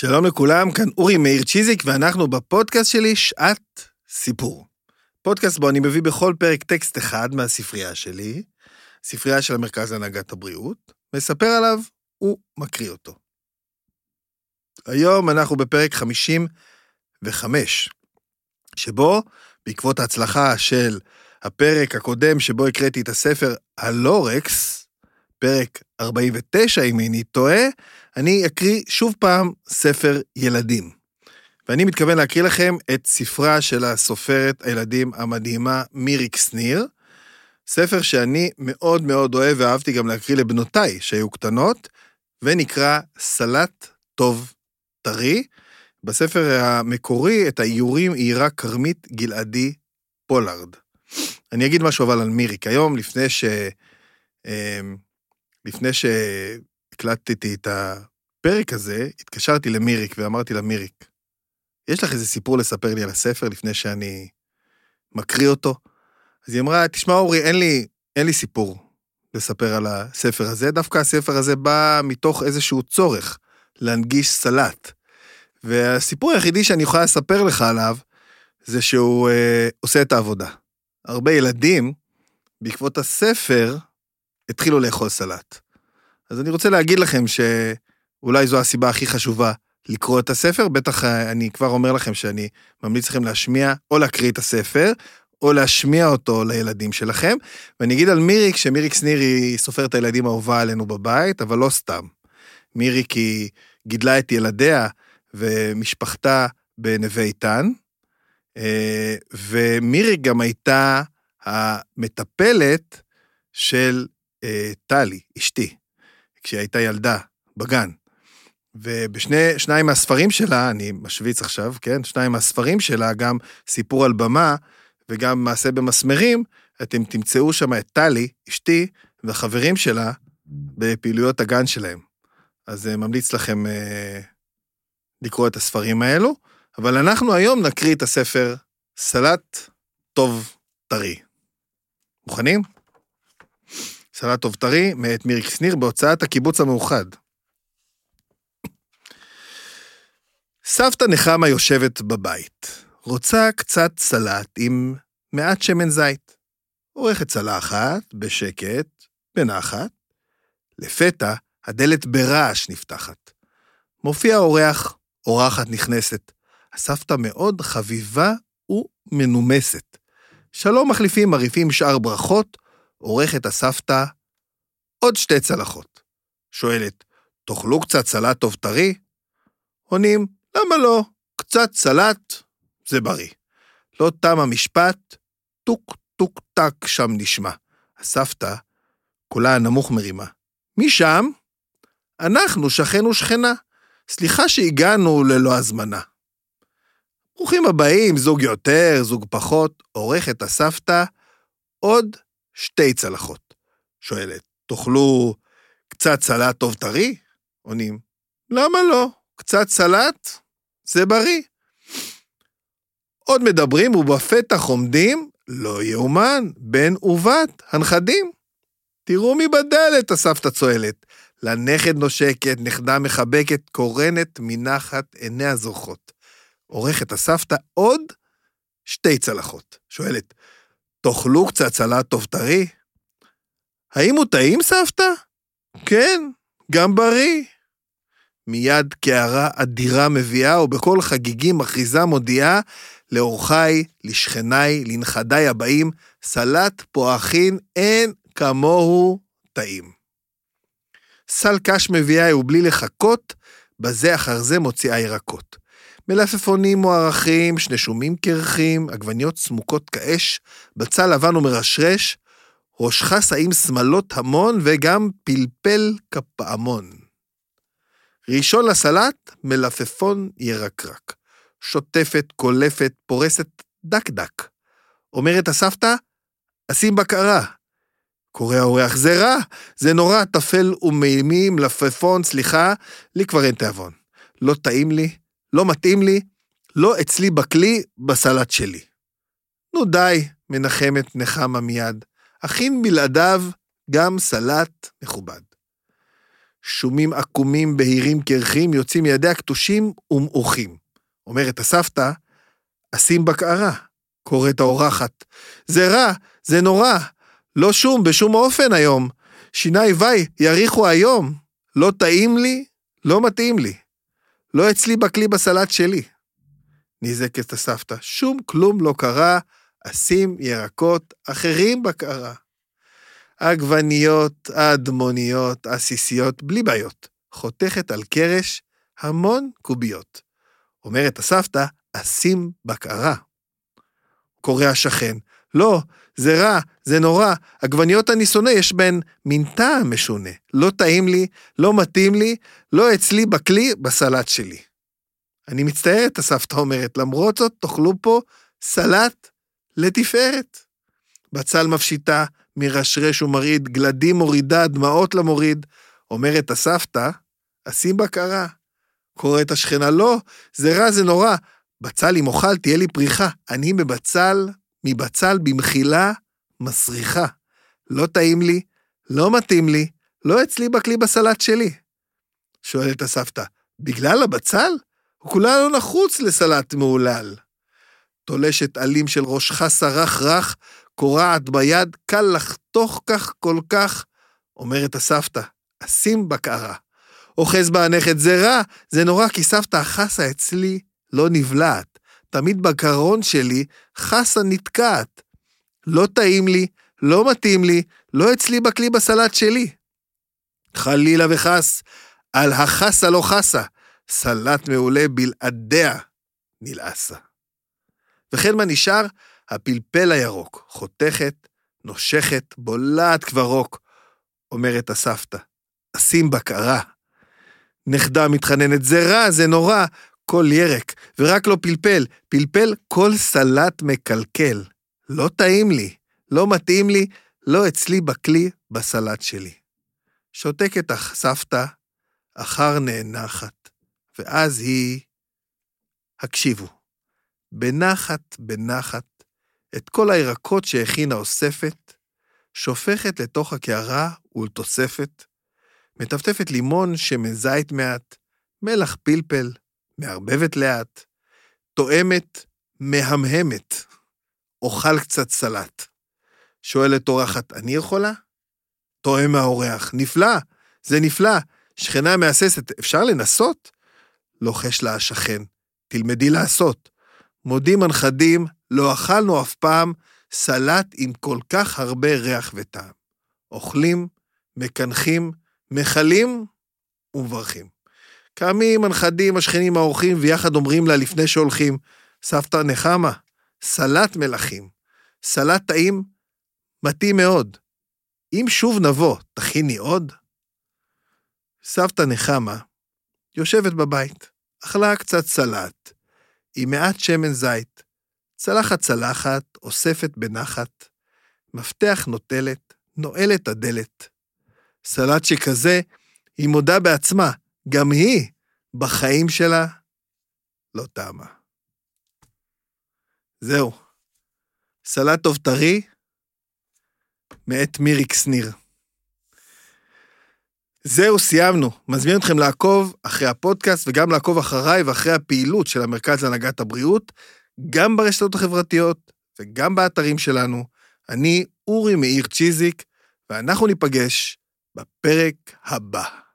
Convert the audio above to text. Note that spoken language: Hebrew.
שלום לכולם, כאן אורי מאיר צ'יזיק, ואנחנו בפודקאסט שלי שעת סיפור. פודקאסט בו אני מביא בכל פרק טקסט אחד מהספרייה שלי, ספרייה של המרכז להנהגת הבריאות, מספר עליו ומקריא אותו. היום אנחנו בפרק 55, שבו, בעקבות ההצלחה של הפרק הקודם שבו הקראתי את הספר הלורקס, פרק 49 אם איני טועה, אני אקריא שוב פעם ספר ילדים. ואני מתכוון להקריא לכם את ספרה של הסופרת הילדים המדהימה מיריק שניר, ספר שאני מאוד מאוד אוהב ואהבתי גם להקריא לבנותיי שהיו קטנות, ונקרא סלט טוב טרי. בספר המקורי את האיורים איירה כרמית גלעדי פולארד. אני אגיד משהו אבל על מיריק. היום, לפני ש... אמ, לפני שהקלטתי את הפרק הזה, התקשרתי למיריק ואמרתי לה, מיריק, יש לך איזה סיפור לספר לי על הספר לפני שאני מקריא אותו? אז היא אמרה, תשמע, אורי, אין לי, אין לי סיפור לספר על הספר הזה, דווקא הספר הזה בא מתוך איזשהו צורך להנגיש סלט. והסיפור היחידי שאני יכולה לספר לך עליו, זה שהוא אה, עושה את העבודה. הרבה ילדים, בעקבות הספר, התחילו לאכול סלט. אז אני רוצה להגיד לכם שאולי זו הסיבה הכי חשובה לקרוא את הספר, בטח אה, אני כבר אומר לכם שאני ממליץ לכם להשמיע או להקריא את הספר, או להשמיע אותו לילדים שלכם. ואני אגיד על מיריק, שמיריק שניר היא סופרת הילדים האהובה עלינו בבית, אבל לא סתם. מיריק היא גידלה את ילדיה ומשפחתה בנווה איתן, אה, ומיריק גם הייתה המטפלת של אה, טלי, אשתי, כשהיא הייתה ילדה, בגן. ובשני, שניים מהספרים שלה, אני משוויץ עכשיו, כן? שניים מהספרים שלה, גם סיפור על במה וגם מעשה במסמרים, אתם תמצאו שם את טלי, אשתי, והחברים שלה בפעילויות הגן שלהם. אז uh, ממליץ לכם uh, לקרוא את הספרים האלו, אבל אנחנו היום נקריא את הספר סלט טוב טרי. מוכנים? סלט טוב טרי, מאת מיריק שניר, בהוצאת הקיבוץ המאוחד. סבתא נחמה יושבת בבית, רוצה קצת סלט עם מעט שמן זית. עורכת צלחת, בשקט, בנחת. לפתע, הדלת ברעש נפתחת. מופיע אורח, אורחת נכנסת. הסבתא מאוד חביבה ומנומסת. שלום מחליפים מרעיפים שאר ברכות, עורכת הסבתא עוד שתי צלחות. שואלת, תאכלו קצת סלט טוב טרי? עונים, למה לא? קצת סלט, זה בריא. לא תם המשפט, טוק טוק טק שם נשמע. הסבתא, קולה הנמוך מרימה. מי שם? אנחנו, שכן ושכנה. סליחה שהגענו ללא הזמנה. ברוכים הבאים, זוג יותר, זוג פחות, עורכת הסבתא עוד שתי צלחות. שואלת, תאכלו קצת סלט טוב טרי? עונים, למה לא? קצת סלט? זה בריא. עוד מדברים ובפתח עומדים, לא יאומן, בן ובת, הנכדים. תראו מי בדלת, הסבתא צועלת. לנכד נושקת, נכדה מחבקת, קורנת מנחת עיניה זוכות. עורכת הסבתא עוד שתי צלחות. שואלת, תאכלו קצת סלט טוב טרי? האם הוא טעים, סבתא? כן, גם בריא. מיד קערה אדירה מביאה, ובקול חגיגי מכריזה מודיעה לאורחיי, לשכניי, לנכדיי הבאים, סלט פועחין אין כמוהו טעים. סל קש מביאה ובלי לחכות, בזה אחר זה מוציאה ירקות. מלפפונים מוערכים, שני שומים קרחים, עגבניות סמוקות כאש, בצל לבן ומרשרש, ראשך שאים שמלות המון וגם פלפל כפעמון. ראשון לסלט, מלפפון ירקרק. שוטפת, קולפת, פורסת דק דק. אומרת הסבתא, אשים בקרה. קורא האורח, זה רע, זה נורא, טפל ומימי, מלפפון, סליחה, לי כבר אין תיאבון. לא טעים לי, לא מתאים לי, לא אצלי בכלי, בסלט שלי. נו די, מנחמת נחמה מיד, הכין בלעדיו גם סלט מכובד. שומים עקומים, בהירים קרחים, יוצאים מידיה כתושים ומעוכים. אומרת הסבתא, אשים בקערה. קוראת האורחת, זה רע, זה נורא, לא שום, בשום אופן היום. שיני וי, יריחו היום. לא טעים לי, לא מתאים לי. לא אצלי בכלי בסלט שלי. נזעקת הסבתא, שום כלום לא קרה, אשים ירקות אחרים בקערה. עגבניות, האדמוניות, עסיסיות, בלי בעיות. חותכת על קרש המון קוביות. אומרת הסבתא, אשים בקערה. קורא השכן, לא, זה רע, זה נורא, עגבניות אני שונא, יש בהן מין טעם משונה. לא טעים לי, לא מתאים לי, לא אצלי בכלי, בסלט שלי. אני מצטערת, הסבתא אומרת, למרות זאת, תאכלו פה סלט לתפארת. בצל מפשיטה, מרשרש ומרעיד, גלדים מורידה, דמעות למוריד. אומרת הסבתא, אשים בקרה. קוראת השכנה, לא, זה רע, זה נורא. בצל אם אוכל, תהיה לי פריחה. אני מבצל, מבצל במחילה מסריחה. לא טעים לי, לא מתאים לי, לא אצלי בכלי בסלט שלי. שואלת הסבתא, בגלל הבצל? הוא כולה לא נחוץ לסלט מהולל. תולשת עלים של ראש חסה רך רך, קורעת ביד, קל לחתוך כך כל כך, אומרת הסבתא, אשים בקערה. אוחז בה הנכד, זה רע, זה נורא, כי סבתא החסה אצלי לא נבלעת. תמיד בקרון שלי חסה נתקעת. לא טעים לי, לא מתאים לי, לא אצלי בכלי בסלט שלי. חלילה וחס, על החסה לא חסה, סלט מעולה בלעדיה נלעסה. וכן מה נשאר? הפלפל הירוק, חותכת, נושכת, בולעת כבר רוק, אומרת הסבתא. אשים בקרה. נכדה מתחננת, זה רע, זה נורא, כל ירק, ורק לא פלפל, פלפל כל סלט מקלקל. לא טעים לי, לא מתאים לי, לא אצלי בכלי, בסלט שלי. שותקת הסבתא, אחר נאנחת, ואז היא... הקשיבו, בנחת בנחת, את כל הירקות שהכינה אוספת, שופכת לתוך הקערה ולתוספת, מטפטפת לימון, שמן זית מעט, מלח פלפל, מערבבת לאט, תואמת, מהמהמת, אוכל קצת סלט. שואלת אורחת, אני יכולה? תואם האורח, נפלא, זה נפלא, שכנה מהססת, אפשר לנסות? לוחש לה השכן, תלמדי לעשות. מודים הנכדים, לא אכלנו אף פעם סלט עם כל כך הרבה ריח וטעם. אוכלים, מקנחים, מכלים ומברכים. קמים הנכדים, השכנים, האורחים, ויחד אומרים לה לפני שהולכים, סבתא נחמה, סלט מלכים, סלט טעים, מתאים מאוד. אם שוב נבוא, תכיני עוד? סבתא נחמה יושבת בבית, אכלה קצת סלט, עם מעט שמן זית, צלחת צלחת, אוספת בנחת, מפתח נוטלת, נועלת הדלת. סלט שכזה, היא מודה בעצמה, גם היא, בחיים שלה, לא טעמה. זהו. סלט טוב טרי, מאת מיריק שניר. זהו, סיימנו. מזמין אתכם לעקוב אחרי הפודקאסט וגם לעקוב אחריי ואחרי הפעילות של המרכז להנהגת הבריאות, גם ברשתות החברתיות וגם באתרים שלנו. אני אורי מאיר צ'יזיק, ואנחנו ניפגש בפרק הבא.